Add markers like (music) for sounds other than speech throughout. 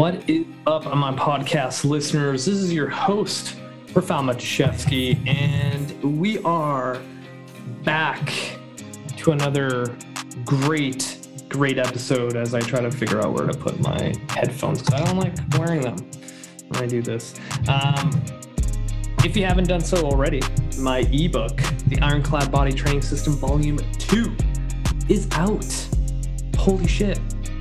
What is up, on my podcast listeners? This is your host, Rafal Matuszewski, and we are back to another great, great episode as I try to figure out where to put my headphones because I don't like wearing them when I do this. Um, if you haven't done so already, my ebook, The Ironclad Body Training System Volume 2, is out. Holy shit.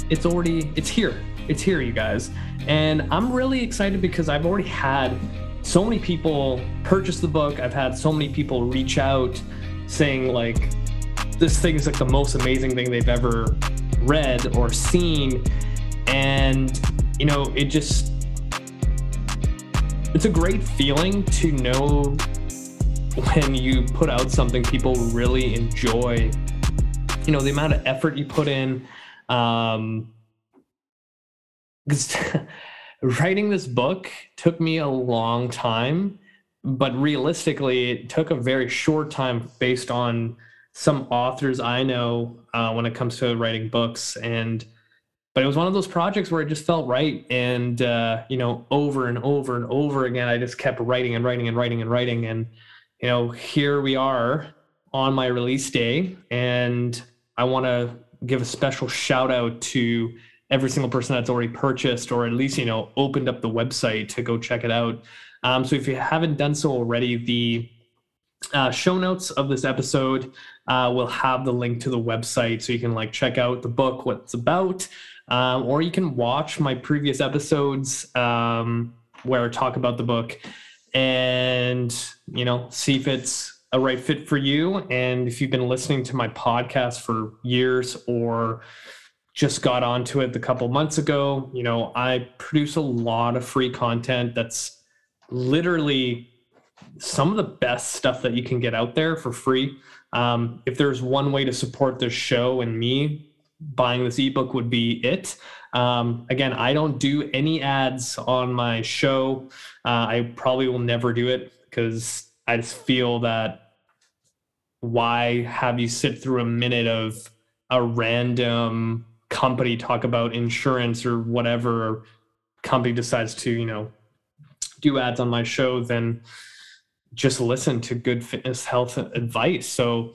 It's already, it's here it's here, you guys. And I'm really excited because I've already had so many people purchase the book. I've had so many people reach out saying, like, this thing is like the most amazing thing they've ever read or seen. And, you know, it just, it's a great feeling to know when you put out something people really enjoy. You know, the amount of effort you put in, um, (laughs) writing this book took me a long time, but realistically, it took a very short time based on some authors I know uh, when it comes to writing books. And but it was one of those projects where it just felt right, and uh, you know, over and over and over again, I just kept writing and writing and writing and writing, and you know, here we are on my release day, and I want to give a special shout out to every single person that's already purchased or at least you know opened up the website to go check it out. Um, so if you haven't done so already the uh, show notes of this episode uh, will have the link to the website so you can like check out the book what it's about. Um, or you can watch my previous episodes um, where i talk about the book and you know see if it's a right fit for you. And if you've been listening to my podcast for years or just got onto it a couple months ago. You know, I produce a lot of free content that's literally some of the best stuff that you can get out there for free. Um, if there's one way to support this show and me, buying this ebook would be it. Um, again, I don't do any ads on my show. Uh, I probably will never do it because I just feel that why have you sit through a minute of a random company talk about insurance or whatever company decides to you know do ads on my show then just listen to good fitness health advice. So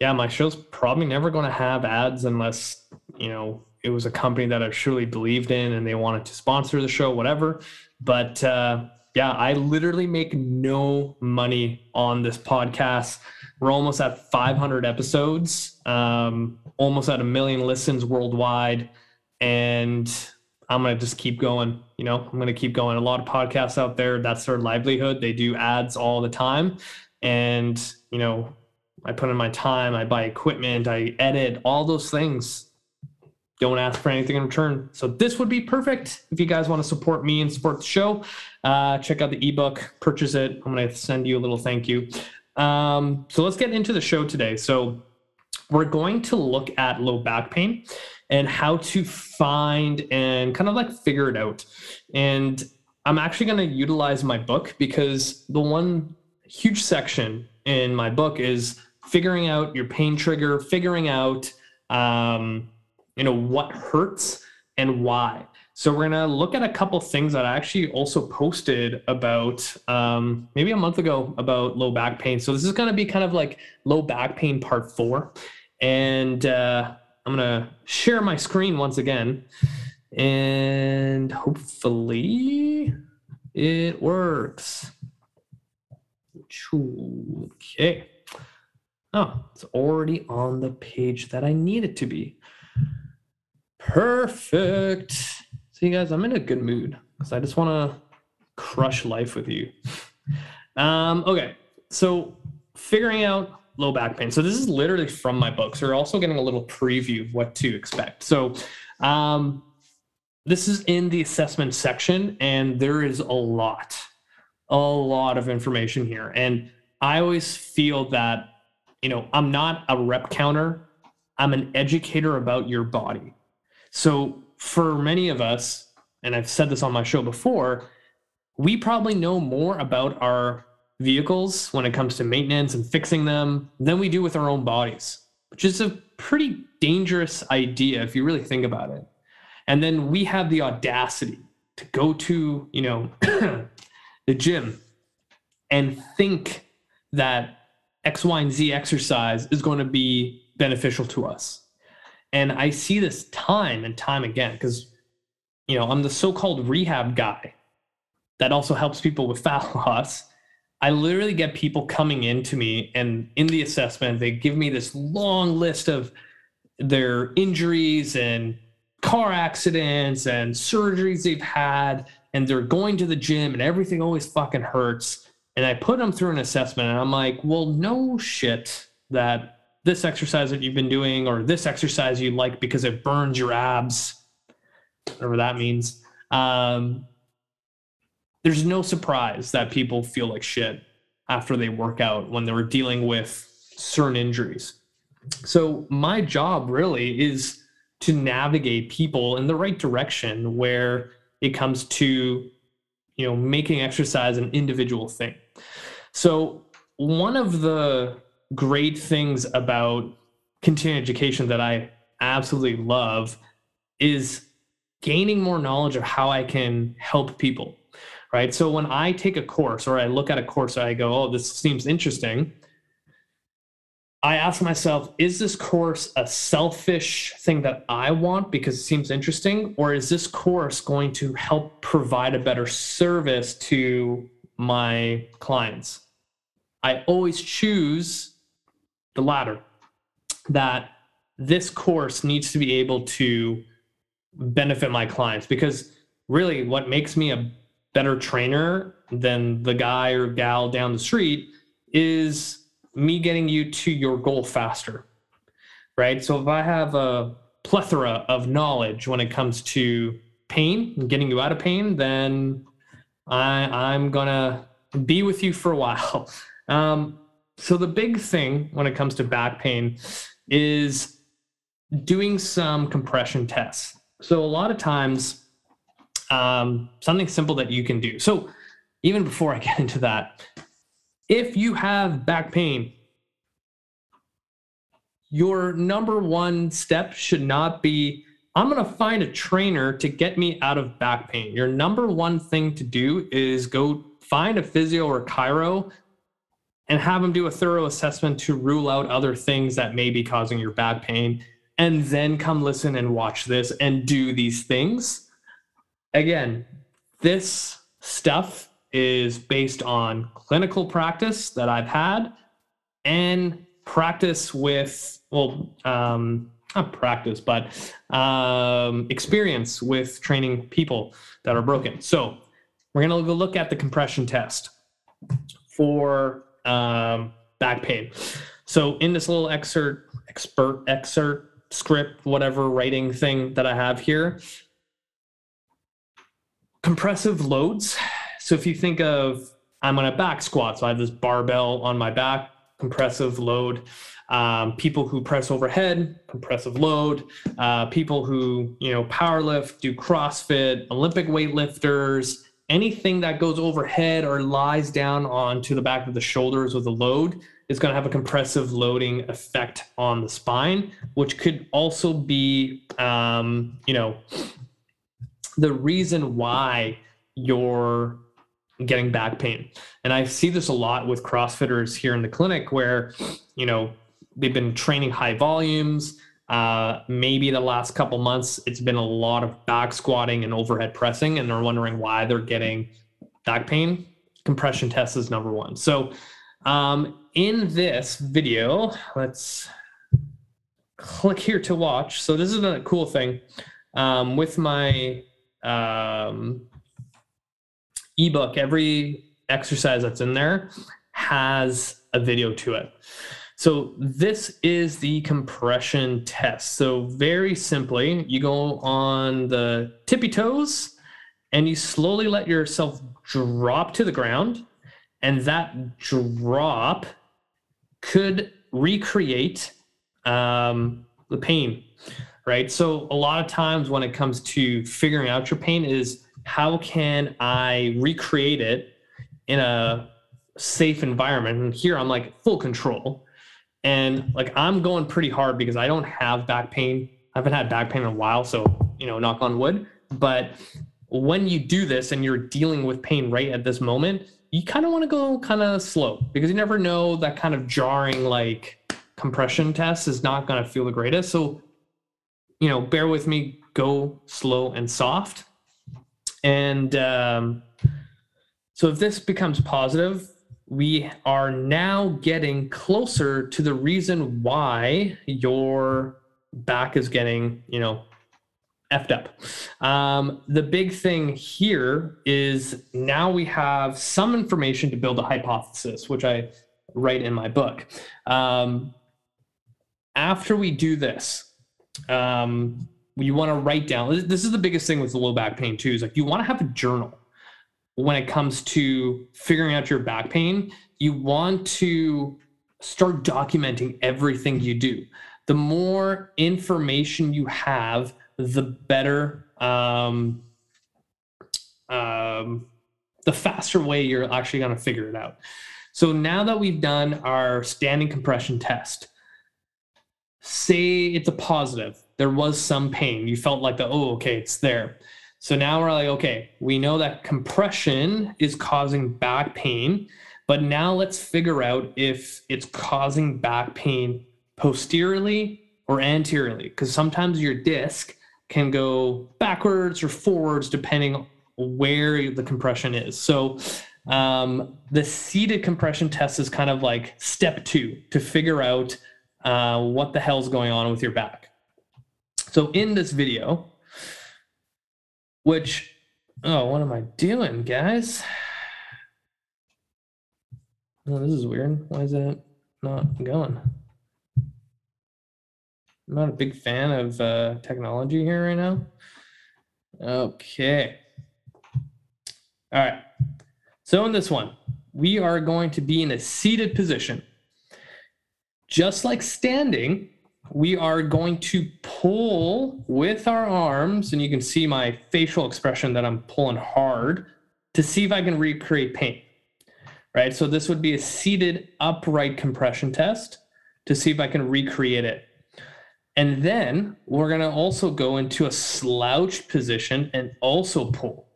yeah my show's probably never going to have ads unless you know it was a company that i surely believed in and they wanted to sponsor the show whatever. But uh, yeah i literally make no money on this podcast we're almost at 500 episodes, um, almost at a million listens worldwide. And I'm going to just keep going. You know, I'm going to keep going. A lot of podcasts out there, that's their livelihood. They do ads all the time. And, you know, I put in my time, I buy equipment, I edit, all those things. Don't ask for anything in return. So this would be perfect if you guys want to support me and support the show. Uh, check out the ebook, purchase it. I'm going to send you a little thank you. Um, so let's get into the show today. So we're going to look at low back pain and how to find and kind of like figure it out. And I'm actually going to utilize my book because the one huge section in my book is figuring out your pain trigger, figuring out um, you know what hurts and why. So we're gonna look at a couple things that I actually also posted about um, maybe a month ago about low back pain. So this is gonna be kind of like low back pain part four, and uh, I'm gonna share my screen once again, and hopefully it works. Okay. Oh, it's already on the page that I need it to be. Perfect. You guys, I'm in a good mood because I just want to crush life with you. Um, okay, so figuring out low back pain. So, this is literally from my book. So, we're also getting a little preview of what to expect. So, um, this is in the assessment section, and there is a lot, a lot of information here. And I always feel that, you know, I'm not a rep counter, I'm an educator about your body. So, for many of us, and I've said this on my show before, we probably know more about our vehicles when it comes to maintenance and fixing them than we do with our own bodies, which is a pretty dangerous idea if you really think about it. And then we have the audacity to go to, you know, (clears throat) the gym and think that X, Y, and Z exercise is going to be beneficial to us. And I see this time and time again because, you know, I'm the so called rehab guy that also helps people with (laughs) fat loss. I literally get people coming into me, and in the assessment, they give me this long list of their injuries and car accidents and surgeries they've had, and they're going to the gym, and everything always fucking hurts. And I put them through an assessment, and I'm like, well, no shit that this exercise that you've been doing or this exercise you like because it burns your abs, whatever that means. Um, there's no surprise that people feel like shit after they work out when they're dealing with certain injuries. So my job really is to navigate people in the right direction where it comes to you know making exercise an individual thing. So one of the great things about continuing education that I absolutely love is gaining more knowledge of how I can help people. Right. So when I take a course or I look at a course, I go, oh, this seems interesting. I ask myself, is this course a selfish thing that I want because it seems interesting? Or is this course going to help provide a better service to my clients? I always choose the latter, that this course needs to be able to benefit my clients because really what makes me a better trainer than the guy or gal down the street is me getting you to your goal faster right? So if i have a plethora of knowledge when it comes to pain and getting you out of pain then i i'm gonna be with you for a while. (laughs) Um, so the big thing when it comes to back pain is doing some compression tests. So a lot of times, um, something simple that you can do. So even before I (laughs) get into that, if you have back pain, your number one step should not be I'm going to find a trainer to get me out of back pain. Your number one thing to do is go find a physio or a chiro and have them do a thorough assessment to rule out other things that may be causing your back pain and then come listen and watch this and do these things. Again this stuff is based on clinical practice that i've had and practice with well um, not practice but um, experience with training people that are broken. So we're going to go look at the compression test for um, back pain. So in this little excerpt, expert excerpt, script, whatever writing thing that I have here, compressive loads. So if you think of I'm on a back squat, so I have this barbell on my back, compressive load. Um, people who press overhead, compressive load. Uh, people who you know power lift, do CrossFit, Olympic weightlifters, anything that goes overhead or lies down onto the back of the shoulders with a load is going to have a compressive loading effect on the spine, which could also be, um, you know, the reason why you're getting back pain. And I see this a lot with CrossFitters here in the clinic where, you know, they've been training high volumes uh, maybe the last couple months, it's been a lot of back squatting and overhead pressing, and they're wondering why they're getting back pain. Compression test is number one. So, um, in this video, let's click here to watch. So, this is a cool thing um, with my um, ebook. Every exercise that's in there has a video to it. So this is the compression test. So very simply, you go on the tippy toes and you slowly let yourself drop to the ground. And that drop could recreate um, the pain, right? So a lot of times when it comes to figuring out your pain is how can I recreate it in a safe environment? And here I'm like full control and like I'm going pretty hard because I don't have back pain. I haven't had back pain in a while, so you know, knock on wood. But when you do this and you're dealing with pain right at this moment, you kind of want to go kind of slow because you never know that kind of jarring like compression test is not going to feel the greatest. So, you know, bear with me, go slow and soft. And um, so if this becomes positive, we are now getting closer to the reason why your back is getting, you know, effed up. Um, the big thing here is now we have some information to build a hypothesis, which I write in my book. Um, after we do this, um, you want to write down. This is the biggest thing with the low back pain too. Is like you want to have a journal when it comes to figuring out your back pain. You want to start documenting everything you do. The more information you have, the better, um, um, the faster way you're actually going to figure it out. So now that we've done our standing compression test, say it's a positive, there was some pain. You felt like the, oh, okay, it's there. So now we're like, okay, we know that compression is causing back pain, but now let's figure out if it's causing back pain posteriorly or anteriorly, because sometimes your disc can go backwards or forwards depending where the compression is. So um, the seated compression test is kind of like step two to figure out uh, what the hell's going on with your back. So in this video, which, oh, what am I doing, guys? Oh, this is weird. Why is it not going? I'm not a big fan of uh, technology here right now. Okay. All right. So in this one, we are going to be in a seated position. Just like standing, we are going to pull with our arms, and you can see my facial expression that I'm pulling hard to see if I can recreate pain. Right. So this would be a seated upright compression test to see if I can recreate it. And then we're going to also go into a slouched position and also pull.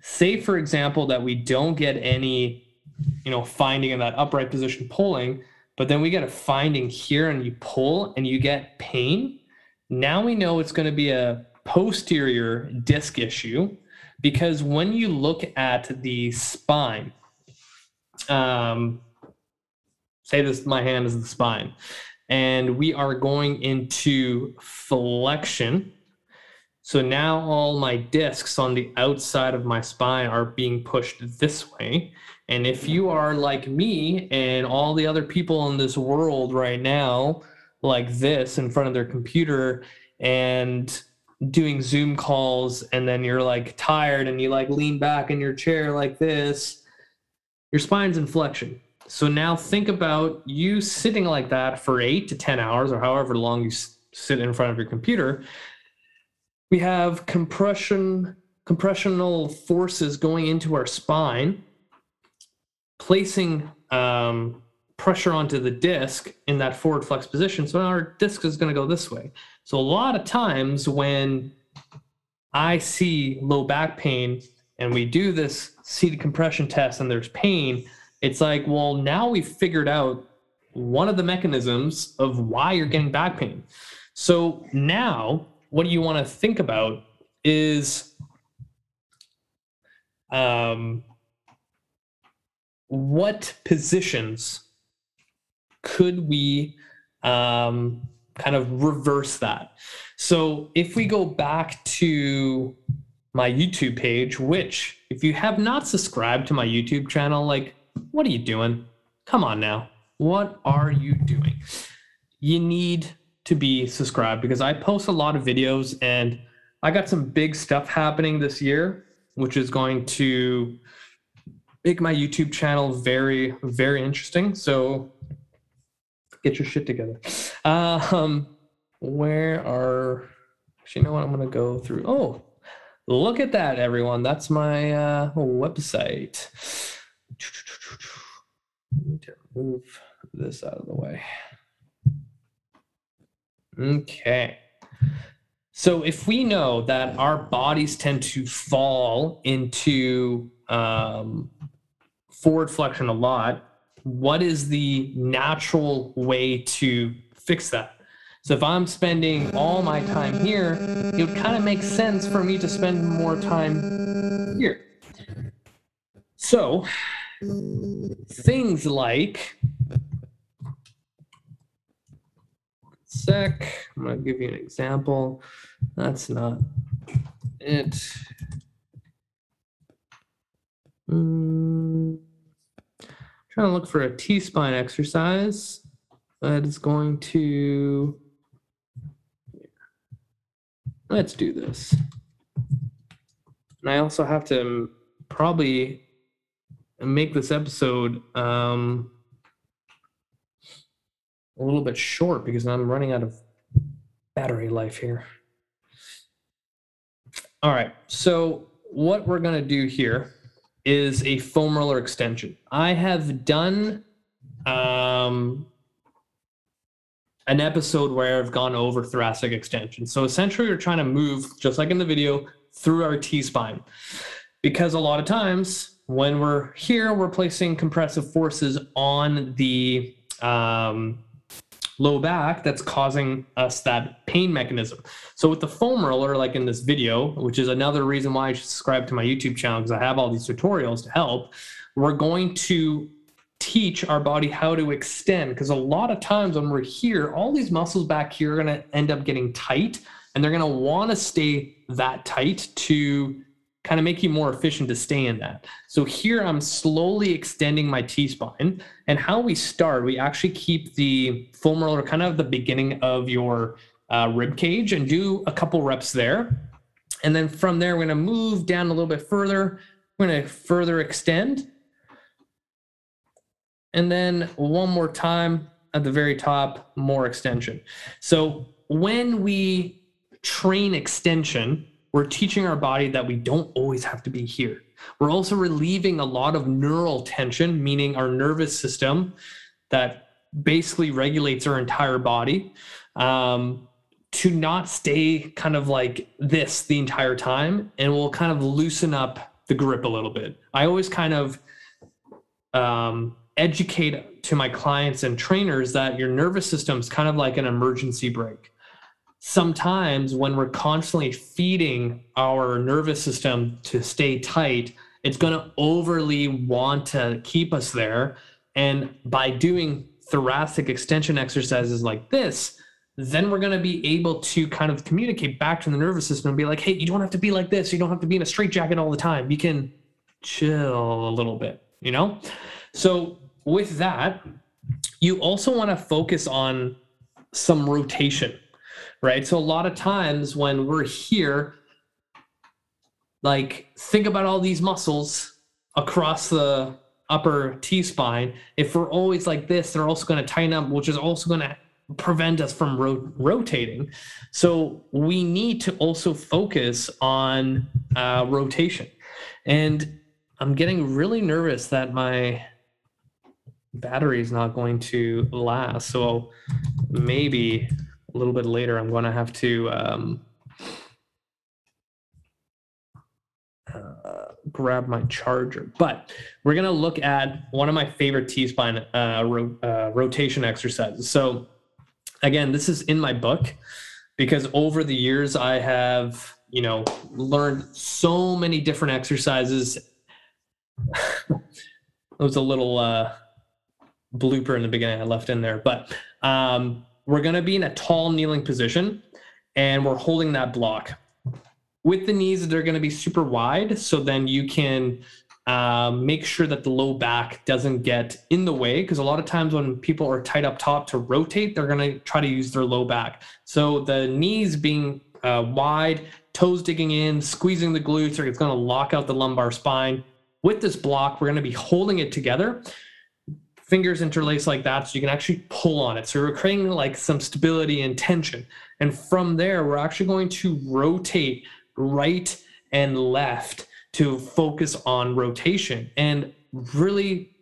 Say, for example, that we don't get any, you know, finding in that upright position pulling, but then we get a finding here and you pull and you get pain. Now we know it's going to be a posterior disc issue because when you look at the spine, um, say this, my hand is the spine and we are going into flexion. So now all my discs on the outside of my spine are being pushed this way. And if you are like me and all the other people in this world right now, like this in front of their computer and doing Zoom calls, and then you're like tired and you like lean back in your chair like this, your spine's in flexion. So now think about you sitting like that for eight to 10 hours or however long you sit in front of your computer. We have compression, compressional forces going into our spine, placing um, pressure onto the disc in that forward flex position. So our disc is going to go this way. So a lot of times when I see low back pain and we do this seated compression test and there's pain, it's like, well, now we've figured out one of the mechanisms of why you're getting back pain. So now, what you want to think about is um, what positions could we um, kind of reverse that? So if we go back to my YouTube page, which if you have not subscribed to my YouTube channel, like what are you doing? Come on now. What are you doing? You need to be subscribed because I post a lot of videos and I got some big stuff happening this year, which is going to make my YouTube channel very, very interesting. So get your shit together. Um, where are, actually, you know what? I'm going to go through. Oh, look at that, everyone. That's my uh, website I need to move this out of the way. Okay. So if we know that our bodies tend to fall into um, forward flexion a lot, what is the natural way to fix that? So if I'm spending all my time here, it would kind of make sense for me to spend more time here. So things like sec, I'm gonna give you an example. That's not it. Mm, trying to look for a T-spine exercise that is going to, let's do this. And I also have to probably make this episode um, a little bit short because I'm running out of battery life here. All right, so what we're gonna do here is a foam roller extension. I have done um, an episode where I've gone over thoracic extension. So essentially, we're trying to move, just like in the video, through our T spine. Because a lot of times when we're here, we're placing compressive forces on the um, low back that's causing us that pain mechanism. So with the foam roller, like in this video, which is another reason why I should subscribe to my YouTube channel because I have all these tutorials to help, we're going to teach our body how to extend because a lot of times when we're here, all these muscles back here are going to end up getting tight and they're going to want to stay that tight to kind of make you more efficient to stay in that. So here I'm slowly extending my T-spine. And how we start, we actually keep the foam roller kind of the beginning of your uh, rib cage and do a couple reps there. And then from there, we're going to move down a little bit further. We're going to further extend. And then one more time at the very top, more extension. So when we train extension, we're teaching our body that we don't always have to be here. We're also relieving a lot of neural tension, meaning our nervous system that basically regulates our entire body, um, to not stay kind of like this the entire time. And we'll kind of loosen up the grip a little bit. I always kind of um, educate to my clients and trainers that your nervous system is kind of like an emergency brake sometimes when we're constantly feeding our nervous system to stay tight, it's going to overly want to keep us there. And by doing thoracic extension exercises like this, then we're going to be able to kind of communicate back to the nervous system and be like, hey, you don't have to be like this. You don't have to be in a straitjacket all the time. You can chill a little bit, you know? So, with that, you also want to focus on some rotation right? So a lot of times when we're here, like think about all these muscles across the upper T spine. If we're always like this, they're also going to tighten up, which is also going to prevent us from ro- rotating. So we need to also focus on uh, rotation. And I'm getting really nervous that my battery is not going to last. So maybe a little bit later, I'm going to have to um, uh, grab my charger. But we're going to look at one of my favorite T spine uh, ro- uh, rotation exercises. So, again, this is in my book because over the years I have, you know, learned so many different exercises. (sighs) it was a little uh, blooper in the beginning I left in there, but um, we're going to be in a tall kneeling position and we're holding that block. With the knees, they're going to be super wide. So then you can uh, make sure that the low back doesn't get in the way. Because a lot of times when people are tight up top to rotate, they're going to try to use their low back. So the knees being uh, wide, toes digging in, squeezing the glutes, or it's going to lock out the lumbar spine. With this block, we're going to be holding it together fingers interlace like that so you can actually pull on it. So we're creating like some stability and tension. And from there, we're actually going to rotate right and left to focus on rotation. And really,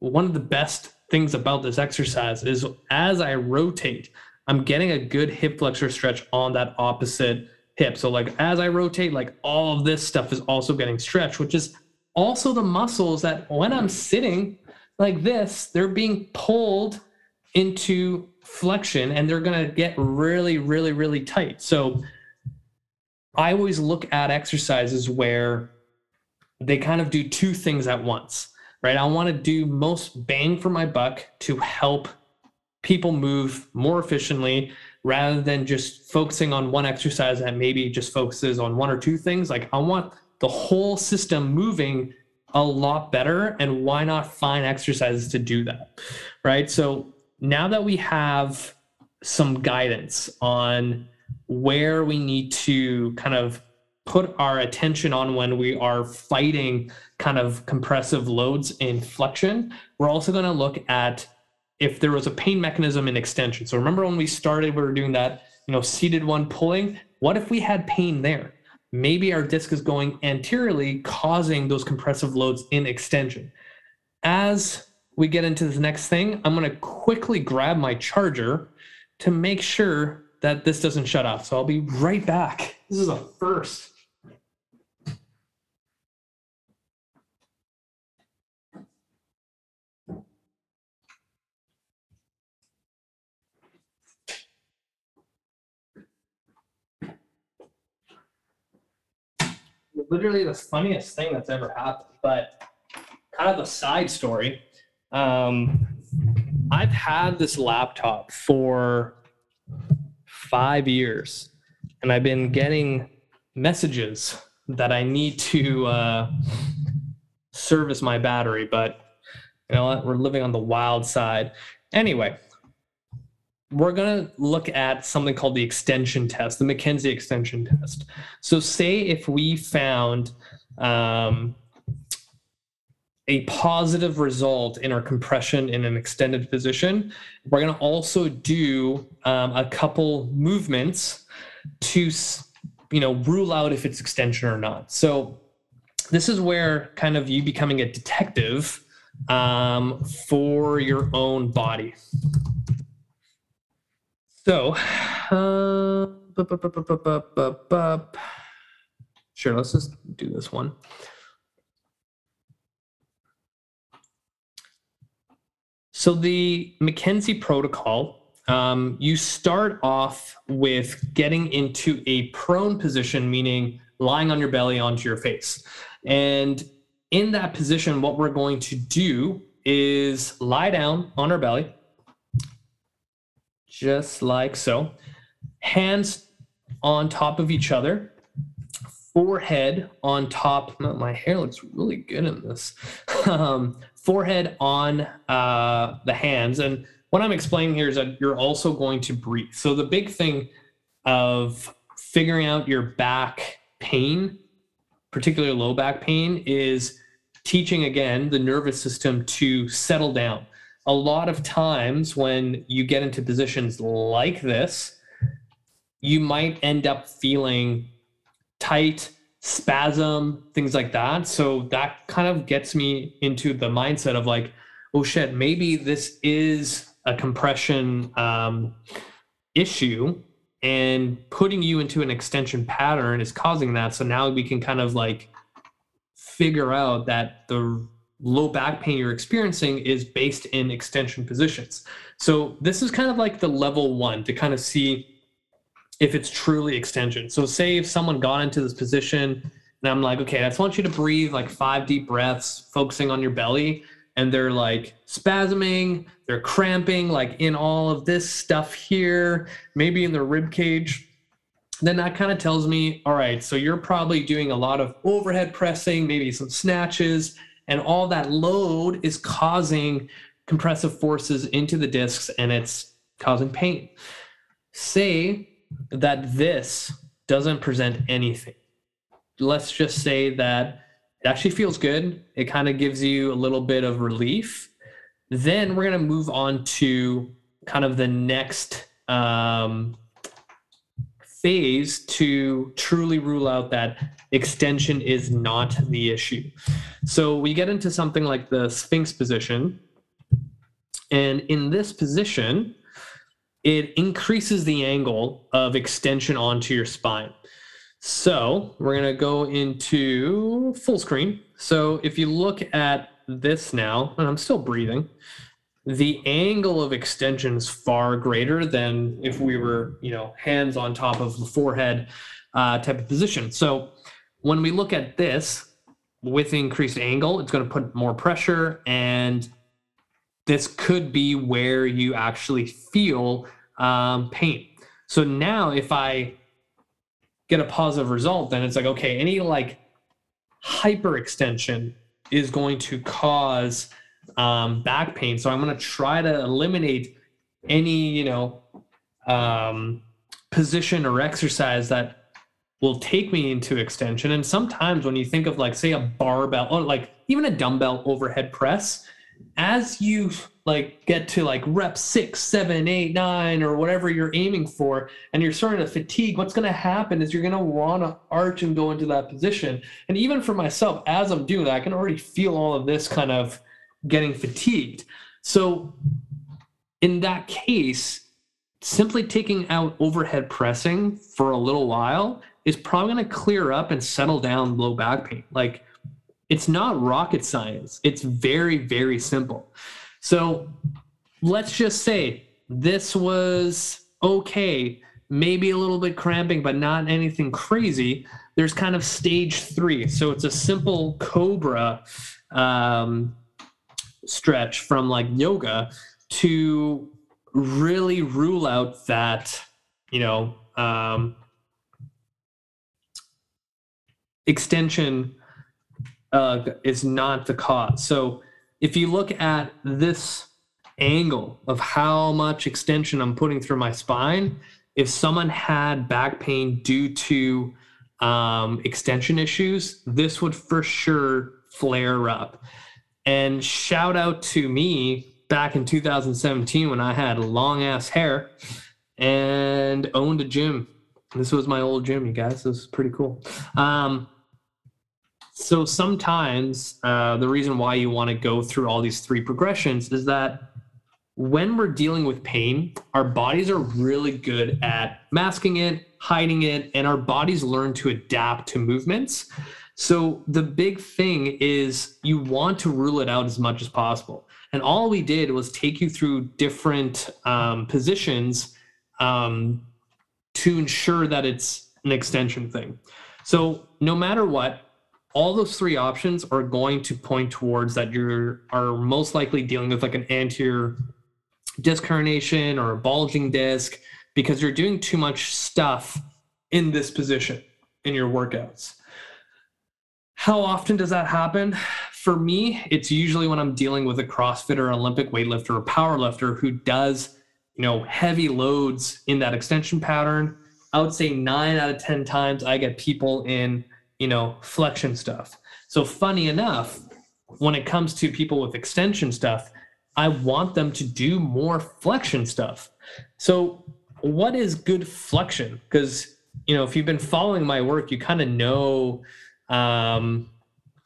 one of the best things about this exercise is as I rotate, I'm getting a good hip flexor stretch on that opposite hip. So like as I rotate, like all of this stuff is also getting stretched, which is also the muscles that when I'm sitting like this, they're being pulled into flexion and they're going to get really, really, really tight. So I always look at exercises where they kind of do two things at once, right? I want to do most bang for my buck to help people move more efficiently rather than just focusing on one exercise that maybe just focuses on one or two things. Like I want the whole system moving a lot better. And why not find exercises to do that? Right. So now that we have some guidance on where we need to kind of put our attention on when we are fighting kind of compressive loads in flexion, we're also going to look at if there was a pain mechanism in extension. So remember when we started, we were doing that, you know, seated one pulling. What if we had pain there? Maybe our disc is going anteriorly, causing those compressive loads in extension. As we get into this next thing, I'm going to quickly grab my charger to make sure that this doesn't shut off. So I'll be right back. This is a first. Literally the funniest thing that's ever happened, but kind of a side story. Um, I've had this laptop for five years, and I've been getting messages that I need to uh, service my battery, but you know what? We're living on the wild side. Anyway, we're going to look at something called the extension test, the McKenzie extension test. So, say if we found um, a positive result in our compression in an extended position. We're going to also do um, a couple movements to, you know, rule out if it's extension or not. So this is where kind of you becoming a detective um, for your own body. So, sure, let's just do this one. So the McKenzie protocol, um, you start off with getting into a prone position, meaning lying on your belly onto your face. And in that position, what we're going to do is lie down on our belly, just like so. Hands on top of each other, forehead on top. My hair looks really good in this. (laughs) Um, forehead on uh, the hands. And what I'm explaining here is that you're also going to breathe. So the big thing of figuring out your back pain, particularly low back pain, is teaching again the nervous system to settle down. A lot of times when you get into positions like this, you might end up feeling tight spasm, things like that. So that kind of gets me into the mindset of like, oh shit, maybe this is a compression um, issue and putting you into an extension pattern is causing that. So now we can kind of like figure out that the low back pain you're experiencing is based in extension positions. So this is kind of like the level one to kind of see if it's truly extension. So say if someone got into this position and I'm like, okay, I just want you to breathe like five deep breaths, focusing on your belly, and they're like spasming, they're cramping, like in all of this stuff here, maybe in the rib cage. Then that kind of tells me, all right, so you're probably doing a lot of overhead pressing, maybe some snatches, and all that load is causing compressive forces into the discs and it's causing pain. Say that this doesn't present anything. Let's just say that it actually feels good. It kind of gives you a little bit of relief. Then we're going to move on to kind of the next um, phase to truly rule out that extension is not the issue. So we get into something like the Sphinx position. And in this position, it increases the angle of extension onto your spine. So we're going to go into full screen. So if you look at this now, and I'm still breathing, the angle of extension is far greater than if we were, you know, hands on top of the forehead uh, type of position. So when we look at this with increased angle, it's going to put more pressure, and this could be where you actually feel um, pain. So now, if I get a positive result, then it's like okay, any like hyperextension is going to cause um, back pain. So I'm going to try to eliminate any, you know, um, position or exercise that will take me into extension. And sometimes when you think of like, say, a barbell or like even a dumbbell overhead press, as you like get to like rep six, seven, eight, nine, or whatever you're aiming for, and you're starting to fatigue, what's going to happen is you're going to want to arch and go into that position. And even for myself, as I'm doing that, I can already feel all of this kind of getting fatigued. So, in that case, simply taking out overhead pressing for a little while is probably going to clear up and settle down low back pain. Like, it's not rocket science, it's very, very simple. So, let's just say this was okay, maybe a little bit cramping, but not anything crazy. There's kind of stage three. So, it's a simple Cobra um, stretch from like yoga to really rule out that you know um, extension uh, is not the cause so if you look at this angle of how much extension i'm putting through my spine if someone had back pain due to um, extension issues this would for sure flare up and shout out to me back in 2017 when I had long ass hair and owned a gym. This was my old gym, you guys. This was pretty cool. Um, so sometimes uh, the reason why you want to go through all these three progressions is that when we're dealing with pain, our bodies are really good at masking it, hiding it, and our bodies learn to adapt to movements. So the big thing is you want to rule it out as much as possible. And all we did was take you through different um, positions um, to ensure that it's an extension thing. So no matter what, all those three options are going to point towards that you are most likely dealing with like an anterior disc herniation or a bulging disc because you're doing too much stuff in this position in your workouts. How often does that happen? For me, it's usually when I'm dealing with a CrossFitter, Olympic weightlifter, or powerlifter who does, you know, heavy loads in that extension pattern. I would say nine out of 10 times I get people in, you know, flexion stuff. So funny enough, when it comes to people with extension stuff, I want them to do more flexion stuff. So what is good flexion? Because, you know, if you've been following my work, you kind of know um,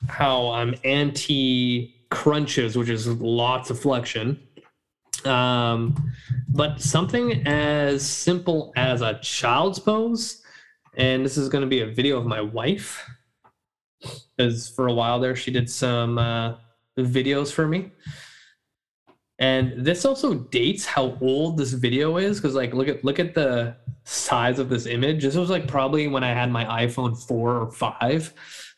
how I'm anti crunches, which is lots of flexion. Um, but something as simple as a child's pose, and this is going to be a video of my wife, because for a while there she did some uh, videos for me. And this also dates how old this video is, because like look at look at the size of this image. This was like probably when I had my iPhone four or five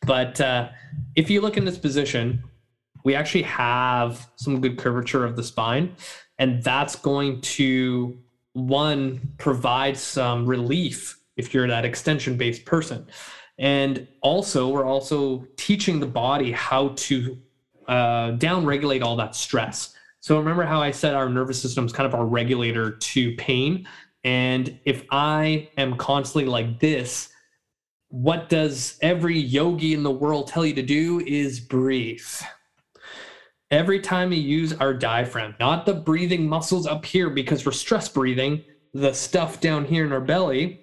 but uh, if you look in this position, we actually have some good curvature of the spine, and that's going to one provide some relief if you're that extension based person. And also, we're also teaching the body how to uh, down regulate all that stress. So remember how I said our nervous system is kind of our regulator to pain. And if I am constantly like this, what does every yogi in the world tell you to do is breathe. Every time you use our diaphragm, not the breathing muscles up here because we're stress breathing, the stuff down here in our belly,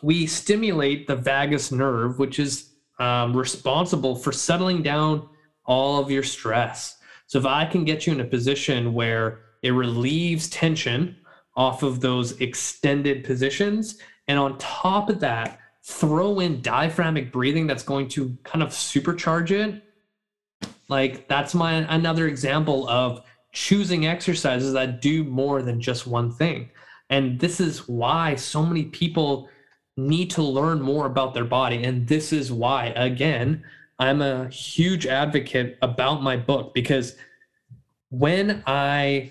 we stimulate the vagus nerve, which is um, responsible for settling down all of your stress. So if I can get you in a position where it relieves tension off of those extended positions, and on top of that, throw in diaphragmatic breathing that's going to kind of supercharge it like that's my another example of choosing exercises that do more than just one thing. And this is why so many people need to learn more about their body. And this is why again i'm a huge advocate about my book because when i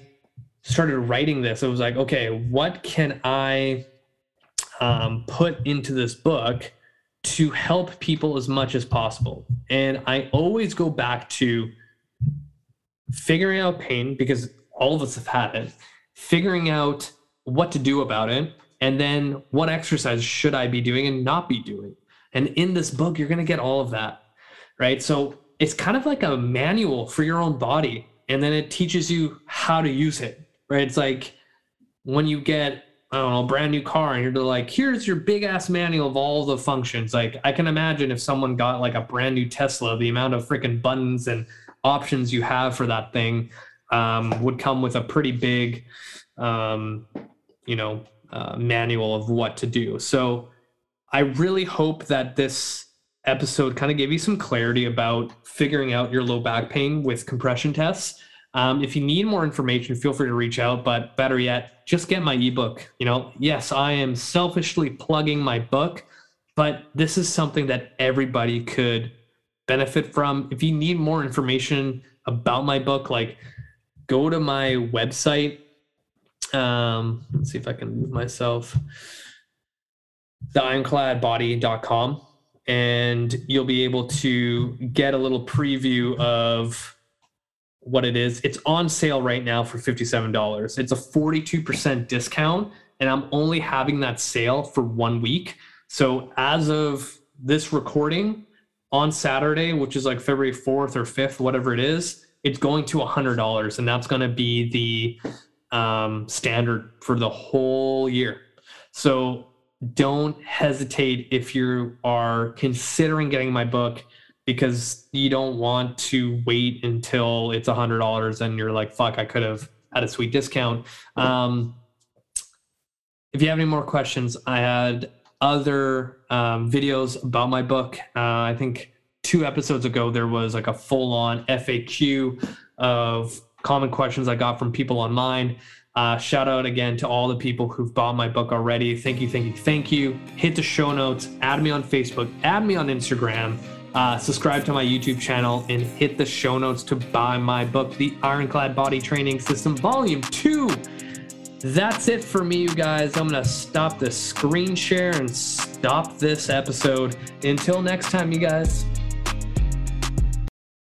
started writing this it was like okay what can i um, put into this book to help people as much as possible. And I always go back to figuring out pain because all of us have had it, figuring out what to do about it, and then what exercise should I be doing and not be doing. And in this book, you're going to get all of that, right? So it's kind of like a manual for your own body. And then it teaches you how to use it, right? It's like when you get I don't know, brand new car, and you're like, here's your big ass manual of all the functions. Like, I can imagine if someone got like a brand new Tesla, the amount of freaking buttons and options you have for that thing um, would come with a pretty big, um, you know, uh, manual of what to do. So, I really hope that this episode kind of gave you some clarity about figuring out your low back pain with compression tests. Um, if you need more information, feel free to reach out. But better yet, just get my ebook. You know, yes, I am selfishly plugging my book, but this is something that everybody could benefit from. If you need more information about my book, like go to my website. Um, let's see if I can move myself. The and you'll be able to get a little preview of what it is. It's on sale right now for $57. It's a 42% discount, and I'm only having that sale for one week. So as of this recording on Saturday, which is like February 4th or 5th, whatever it is, it's going to $100, and that's going to be the um, standard for the whole year. So don't hesitate if you are considering getting my book because you don't want to wait until it's a hundred dollars and you're like, fuck, I could have had a sweet discount. Um, if you have any more questions, I had other um, videos about my book. Uh, I think two episodes ago there was like a full on FAQ of common questions I got from people online. Uh, shout out again to all the people who've bought my book already. Thank you, thank you, thank you. Hit the show notes, add me on Facebook, add me on Instagram. Uh, subscribe to my YouTube channel and hit the show notes to buy my book, The Ironclad Body Training System, Volume 2. That's it for me, you guys. I'm going to stop the screen share and stop this episode. Until next time, you guys.